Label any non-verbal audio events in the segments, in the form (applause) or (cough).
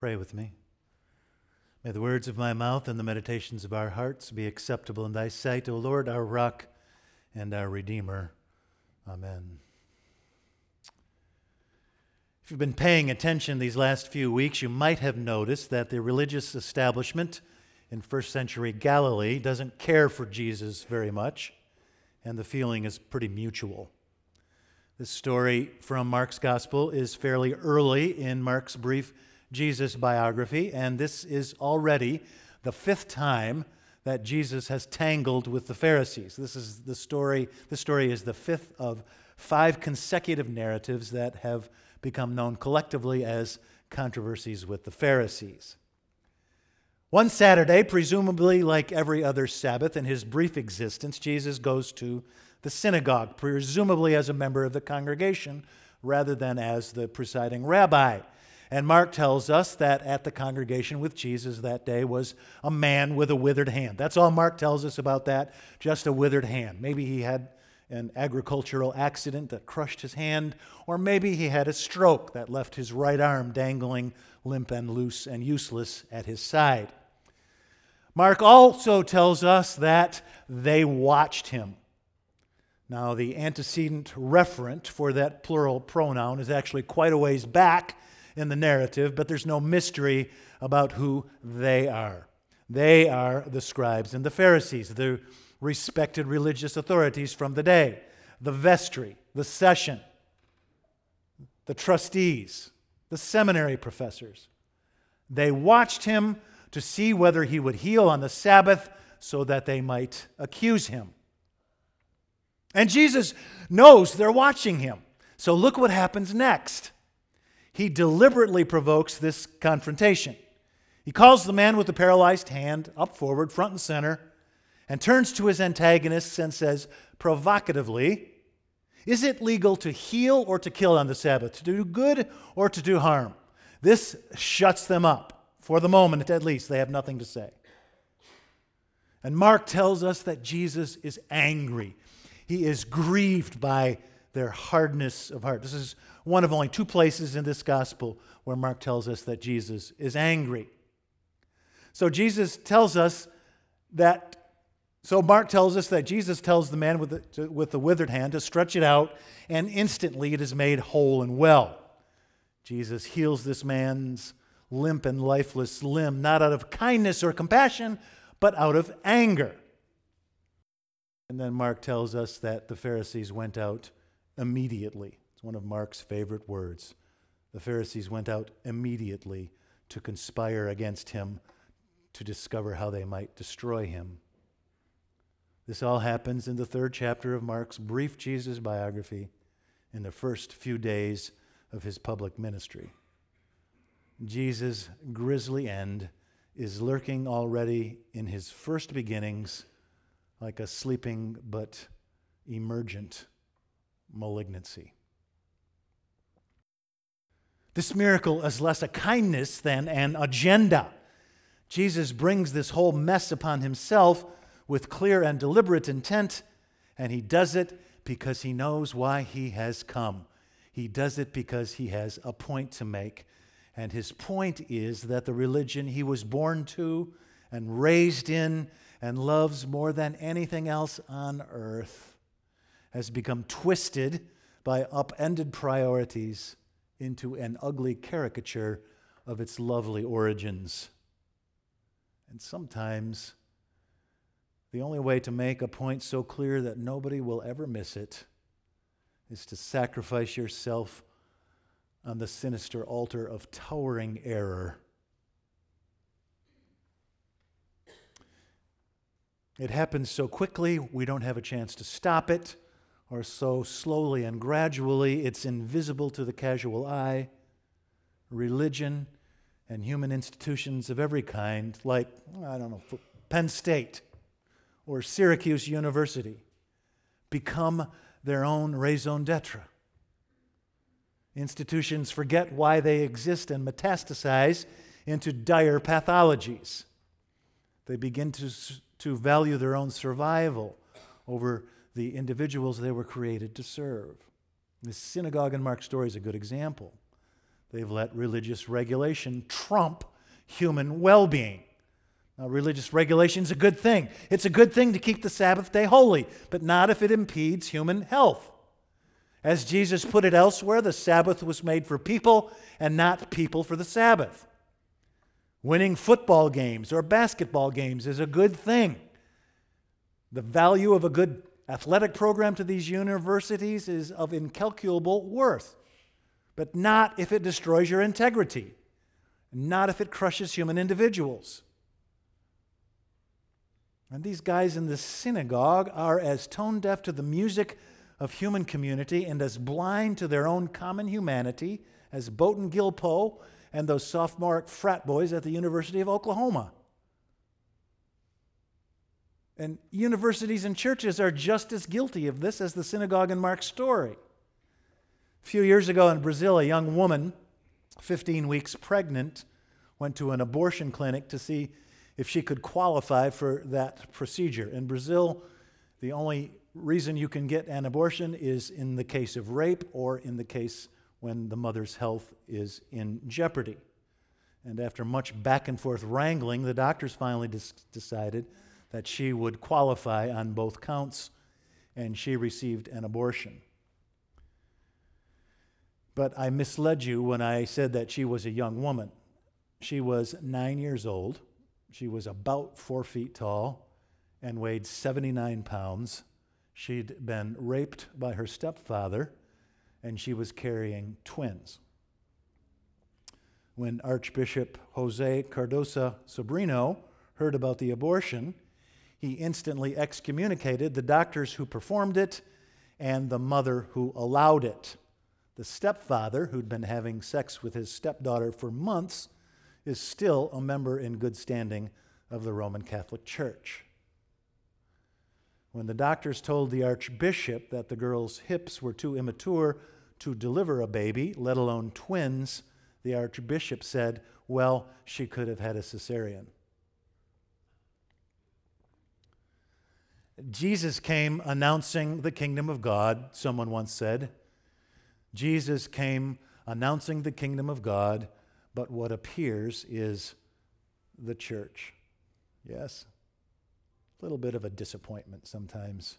Pray with me. May the words of my mouth and the meditations of our hearts be acceptable in thy sight, O Lord, our rock and our Redeemer. Amen. If you've been paying attention these last few weeks, you might have noticed that the religious establishment in first century Galilee doesn't care for Jesus very much, and the feeling is pretty mutual. This story from Mark's Gospel is fairly early in Mark's brief Jesus biography, and this is already the fifth time that Jesus has tangled with the Pharisees. This is the story, the story is the fifth of five consecutive narratives that have become known collectively as controversies with the Pharisees. One Saturday, presumably like every other Sabbath in his brief existence, Jesus goes to the synagogue, presumably as a member of the congregation rather than as the presiding rabbi. And Mark tells us that at the congregation with Jesus that day was a man with a withered hand. That's all Mark tells us about that, just a withered hand. Maybe he had an agricultural accident that crushed his hand, or maybe he had a stroke that left his right arm dangling limp and loose and useless at his side. Mark also tells us that they watched him. Now, the antecedent referent for that plural pronoun is actually quite a ways back in the narrative, but there's no mystery about who they are. They are the scribes and the Pharisees, the respected religious authorities from the day, the vestry, the session, the trustees, the seminary professors. They watched him to see whether he would heal on the Sabbath so that they might accuse him. And Jesus knows they're watching him. So look what happens next he deliberately provokes this confrontation. He calls the man with the paralyzed hand up forward, front and center, and turns to his antagonists and says provocatively, Is it legal to heal or to kill on the Sabbath, to do good or to do harm? This shuts them up. For the moment, at least, they have nothing to say. And Mark tells us that Jesus is angry. He is grieved by their hardness of heart. This is one of only two places in this gospel where Mark tells us that Jesus is angry. So Jesus tells us that, so Mark tells us that Jesus tells the man with the, to, with the withered hand to stretch it out, and instantly it is made whole and well. Jesus heals this man's limp and lifeless limb, not out of kindness or compassion, but out of anger. And then Mark tells us that the Pharisees went out immediately. It's one of Mark's favorite words. The Pharisees went out immediately to conspire against him to discover how they might destroy him. This all happens in the third chapter of Mark's brief Jesus biography in the first few days of his public ministry. Jesus' grisly end is lurking already in his first beginnings like a sleeping but emergent malignancy. This miracle is less a kindness than an agenda. Jesus brings this whole mess upon himself with clear and deliberate intent, and he does it because he knows why he has come. He does it because he has a point to make. And his point is that the religion he was born to and raised in and loves more than anything else on earth has become twisted by upended priorities into an ugly caricature of its lovely origins. And sometimes the only way to make a point so clear that nobody will ever miss it is to sacrifice yourself on the sinister altar of towering error. It happens so quickly, we don't have a chance to stop it or so slowly and gradually it's invisible to the casual eye. Religion and human institutions of every kind, like, I don't know, Penn State or Syracuse University, become their own raison d'etre. Institutions forget why they exist and metastasize into dire pathologies. They begin to, to value their own survival over the individuals they were created to serve. The synagogue in Mark's story is a good example. They've let religious regulation trump human well being. Now, religious regulation is a good thing. It's a good thing to keep the Sabbath day holy, but not if it impedes human health. As Jesus put it elsewhere, the Sabbath was made for people and not people for the Sabbath. Winning football games or basketball games is a good thing. The value of a good athletic program to these universities is of incalculable worth, but not if it destroys your integrity, not if it crushes human individuals. And these guys in the synagogue are as tone deaf to the music of human community and as blind to their own common humanity as Bowden Gilpo and those sophomore frat boys at the University of Oklahoma. And universities and churches are just as guilty of this as the synagogue in Mark's story. A few years ago in Brazil, a young woman, 15 weeks pregnant, went to an abortion clinic to see if she could qualify for that procedure. In Brazil, the only reason you can get an abortion is in the case of rape or in the case when the mother's health is in jeopardy. And after much back and forth wrangling, the doctors finally dis- decided that she would qualify on both counts, and she received an abortion. But I misled you when I said that she was a young woman. She was nine years old. She was about four feet tall and weighed 79 pounds. She'd been raped by her stepfather, and she was carrying twins. When Archbishop Jose Cardoso Sobrinho heard about the abortion, he instantly excommunicated the doctors who performed it and the mother who allowed it. The stepfather, who'd been having sex with his stepdaughter for months, is still a member in good standing of the Roman Catholic Church. When the doctors told the archbishop that the girl's hips were too immature to deliver a baby, let alone twins, the archbishop said, Well, she could have had a cesarean. Jesus came announcing the kingdom of God, someone once said. Jesus came announcing the kingdom of God, but what appears is the church. Yes? A little bit of a disappointment sometimes.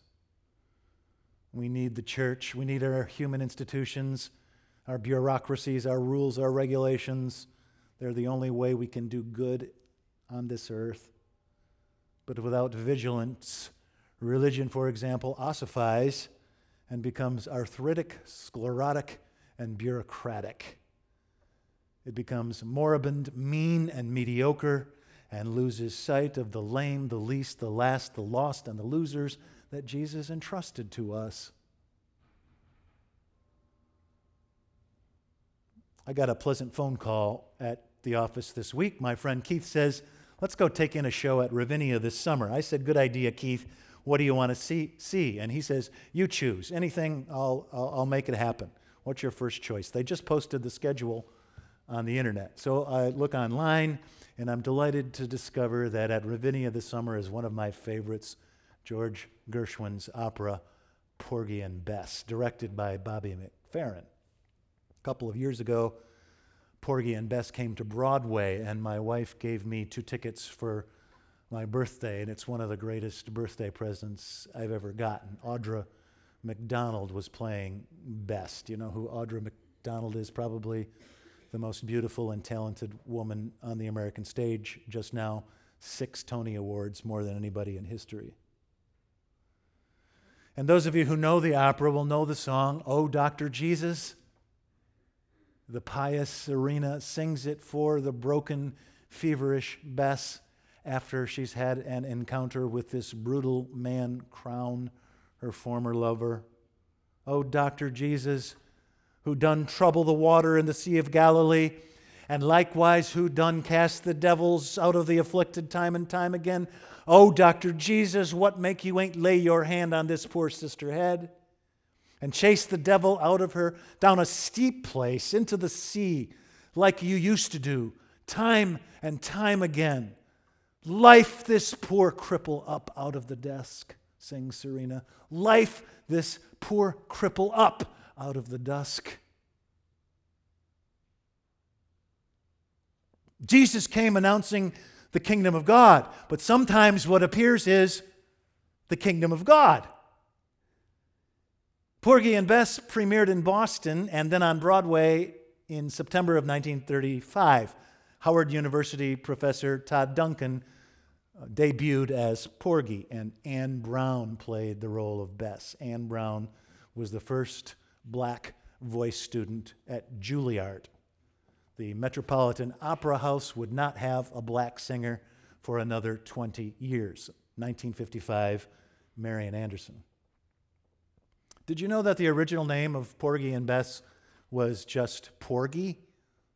We need the church, we need our human institutions, our bureaucracies, our rules, our regulations. They're the only way we can do good on this earth. But without vigilance, Religion, for example, ossifies and becomes arthritic, sclerotic, and bureaucratic. It becomes moribund, mean, and mediocre, and loses sight of the lame, the least, the last, the lost, and the losers that Jesus entrusted to us. I got a pleasant phone call at the office this week. My friend Keith says, Let's go take in a show at Ravinia this summer. I said, Good idea, Keith. What do you want to see? see? And he says, You choose. Anything, I'll, I'll, I'll make it happen. What's your first choice? They just posted the schedule on the internet. So I look online, and I'm delighted to discover that at Ravinia this summer is one of my favorites, George Gershwin's opera, Porgy and Bess, directed by Bobby McFerrin. A couple of years ago, Porgy and Bess came to Broadway, and my wife gave me two tickets for my birthday, and it's one of the greatest birthday presents I've ever gotten. Audra McDonald was playing Bess. You know who Audra McDonald is? Probably the most beautiful and talented woman on the American stage just now. Six Tony Awards, more than anybody in history. And those of you who know the opera will know the song, Oh, Dr. Jesus. The pious Serena sings it for the broken, feverish Bess after she's had an encounter with this brutal man, Crown, her former lover. Oh, Dr. Jesus, who done trouble the water in the Sea of Galilee, and likewise who done cast the devils out of the afflicted time and time again. Oh, Dr. Jesus, what make you ain't lay your hand on this poor sister head? And chase the devil out of her down a steep place into the sea, like you used to do, time and time again. Life this poor cripple up out of the desk, sings Serena. Life this poor cripple up out of the dusk. Jesus came announcing the kingdom of God, but sometimes what appears is the kingdom of God. Porgy and Bess premiered in Boston and then on Broadway in September of 1935. Howard University professor Todd Duncan uh, debuted as Porgy, and Anne Brown played the role of Bess. Anne Brown was the first black voice student at Juilliard. The Metropolitan Opera House would not have a black singer for another 20 years. 1955, Marian Anderson. Did you know that the original name of Porgy and Bess was just Porgy?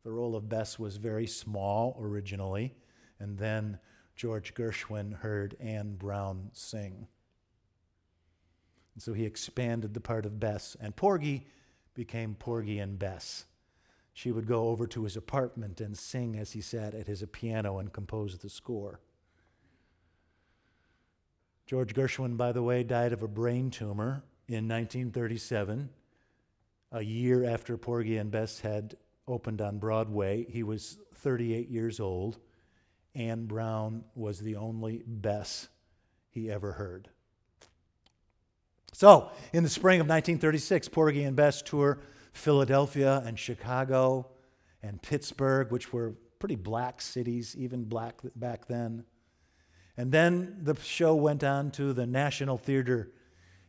The role of Bess was very small originally, and then George Gershwin heard Anne Brown sing. And so he expanded the part of Bess, and Porgy became Porgy and Bess. She would go over to his apartment and sing as he sat at his piano and compose the score. George Gershwin, by the way, died of a brain tumor in 1937, a year after Porgy and Bess had opened on Broadway. He was 38 years old. Anne Brown was the only Bess he ever heard. So, in the spring of 1936, Porgy and Bess tour Philadelphia and Chicago and Pittsburgh, which were pretty black cities, even black back then. And then the show went on to the National Theater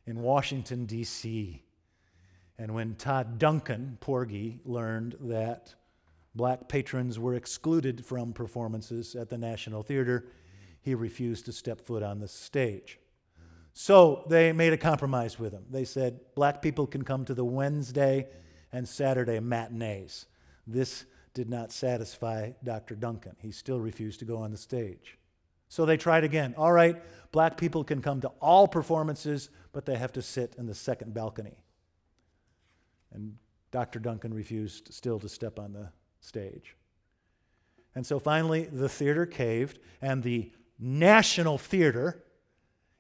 in Washington, D.C. And when Todd Duncan, Porgy, learned that black patrons were excluded from performances at the National Theater, he refused to step foot on the stage. So they made a compromise with him. They said black people can come to the Wednesday and Saturday matinees. This did not satisfy Dr. Duncan. He still refused to go on the stage. So they tried again. All right, black people can come to all performances, but they have to sit in the second balcony. And Dr. Duncan refused still to step on the stage. And so finally, the theater caved, and the National Theater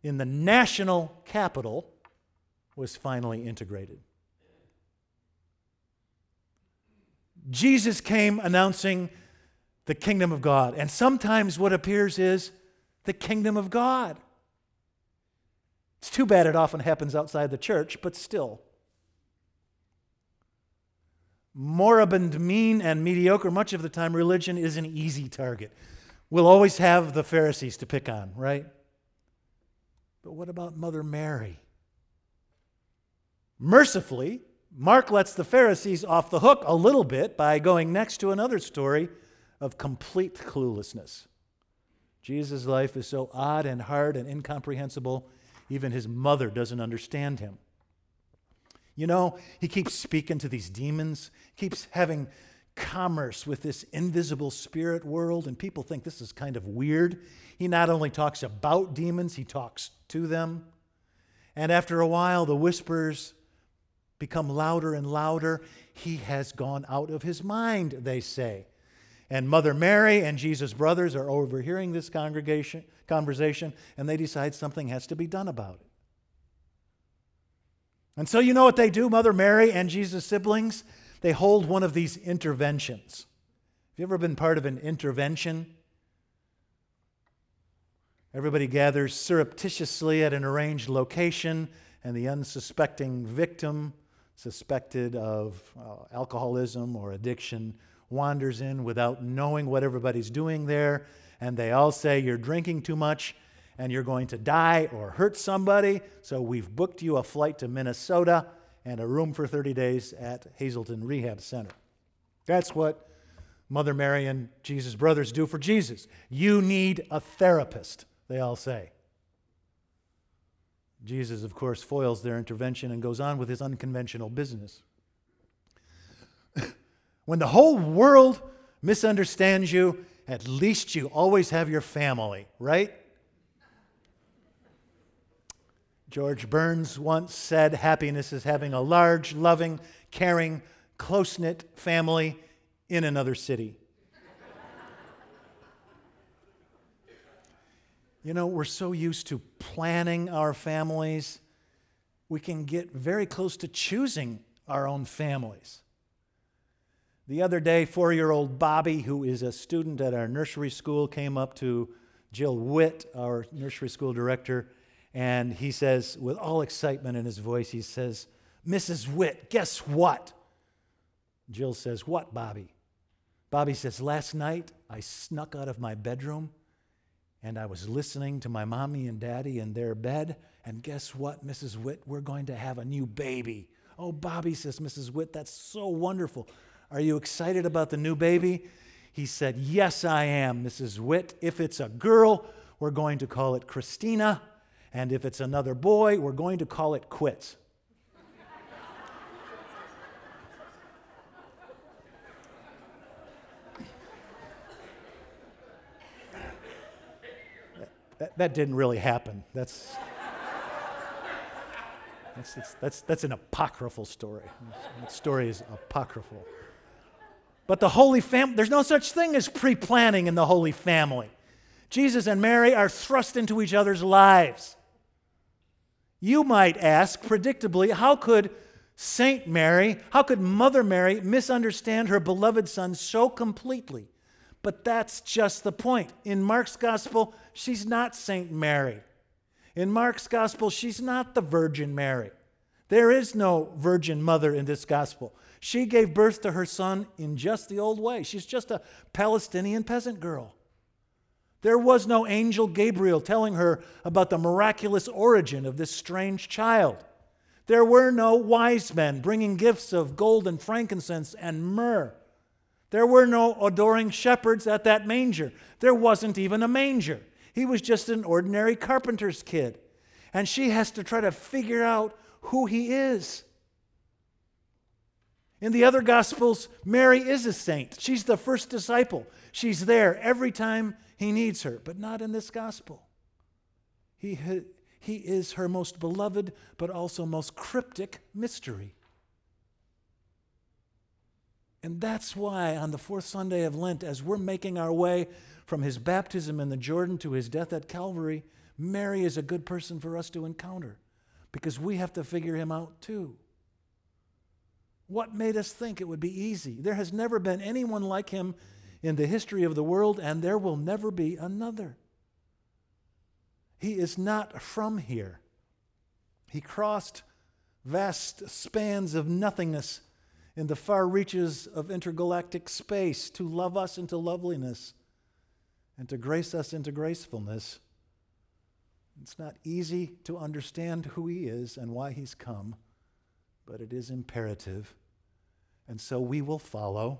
in the national capital was finally integrated. Jesus came announcing the kingdom of God. And sometimes what appears is the kingdom of God. It's too bad it often happens outside the church, but still. Moribund, mean, and mediocre, much of the time, religion is an easy target. We'll always have the Pharisees to pick on, right? But what about Mother Mary? Mercifully, Mark lets the Pharisees off the hook a little bit by going next to another story of complete cluelessness. Jesus' life is so odd and hard and incomprehensible, even his mother doesn't understand him. You know, he keeps speaking to these demons, keeps having commerce with this invisible spirit world, and people think this is kind of weird. He not only talks about demons, he talks to them. And after a while, the whispers become louder and louder. He has gone out of his mind, they say. And Mother Mary and Jesus' brothers are overhearing this congregation conversation, and they decide something has to be done about it. And so you know what they do, Mother Mary and Jesus' siblings? They hold one of these interventions. Have you ever been part of an intervention? Everybody gathers surreptitiously at an arranged location, and the unsuspecting victim, suspected of uh, alcoholism or addiction, wanders in without knowing what everybody's doing there, and they all say, You're drinking too much and you're going to die or hurt somebody, so we've booked you a flight to Minnesota and a room for 30 days at Hazelden Rehab Center. That's what Mother Mary and Jesus' brothers do for Jesus. You need a therapist, they all say. Jesus, of course, foils their intervention and goes on with his unconventional business. (laughs) when the whole world misunderstands you, at least you always have your family, right? George Burns once said happiness is having a large, loving, caring, close knit family in another city. you know, we're so used to planning our families, we can get very close to choosing our own families. The other day, four year old Bobby, who is a student at our nursery school, came up to Jill Witt, our nursery school director, and he says, with all excitement in his voice, he says, Mrs. Witt, guess what? Jill says, What, Bobby? Bobby says, Last night I snuck out of my bedroom and I was listening to my mommy and daddy in their bed, and guess what, Mrs. Witt? We're going to have a new baby. Oh, Bobby, says Mrs. Witt, that's so wonderful. Are you excited about the new baby? He said, Yes, I am, Mrs. Witt. If it's a girl, we're going to call it Christina. And if it's another boy, we're going to call it Quits. that, that didn't really happen. That's, that's, that's, that's, that's an apocryphal story. That story is apocryphal. But the Holy Family, there's no such thing as pre planning in the Holy Family. Jesus and Mary are thrust into each other's lives. You might ask, predictably, how could Saint Mary, how could Mother Mary misunderstand her beloved son so completely? But that's just the point. In Mark's gospel, she's not Saint Mary. In Mark's gospel, she's not the Virgin Mary. There is no Virgin Mother in this gospel. She gave birth to her son in just the old way. She's just a Palestinian peasant girl. There was no angel Gabriel telling her about the miraculous origin of this strange child. There were no wise men bringing gifts of gold and frankincense and myrrh. There were no adoring shepherds at that manger. There wasn't even a manger. He was just an ordinary carpenter's kid. And she has to try to figure out who he is. In the other Gospels, Mary is a saint. She's the first disciple. She's there every time he needs her, but not in this Gospel. He, he is her most beloved, but also most cryptic mystery. And that's why on the fourth Sunday of Lent, as we're making our way from his baptism in the Jordan to his death at Calvary, Mary is a good person for us to encounter because we have to figure him out too. What made us think it would be easy? There has never been anyone like him in the history of the world, and there will never be another. He is not from here. He crossed vast spans of nothingness in the far reaches of intergalactic space to love us into loveliness and to grace us into gracefulness. It's not easy to understand who He is and why He's come, but it is imperative. And so we will follow.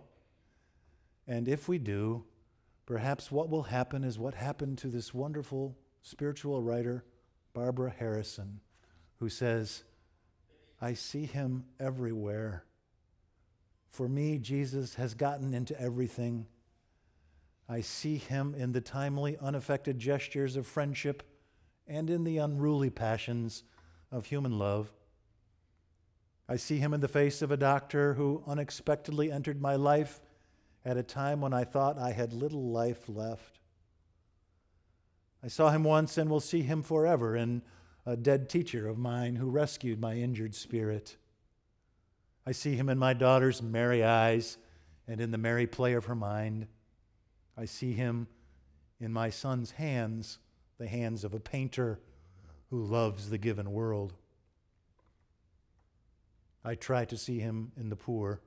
And if we do, perhaps what will happen is what happened to this wonderful spiritual writer, Barbara Harrison, who says, I see him everywhere. For me, Jesus has gotten into everything. I see him in the timely, unaffected gestures of friendship and in the unruly passions of human love. I see him in the face of a doctor who unexpectedly entered my life at a time when I thought I had little life left. I saw him once and will see him forever in a dead teacher of mine who rescued my injured spirit. I see him in my daughter's merry eyes and in the merry play of her mind. I see him in my son's hands, the hands of a painter who loves the given world. I try to see him in the poor.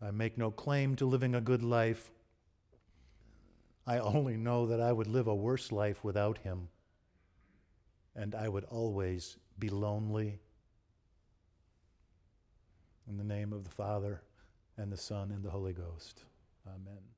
I make no claim to living a good life. I only know that I would live a worse life without him, and I would always be lonely in the name of the Father, and the Son, and the Holy Ghost. Amen.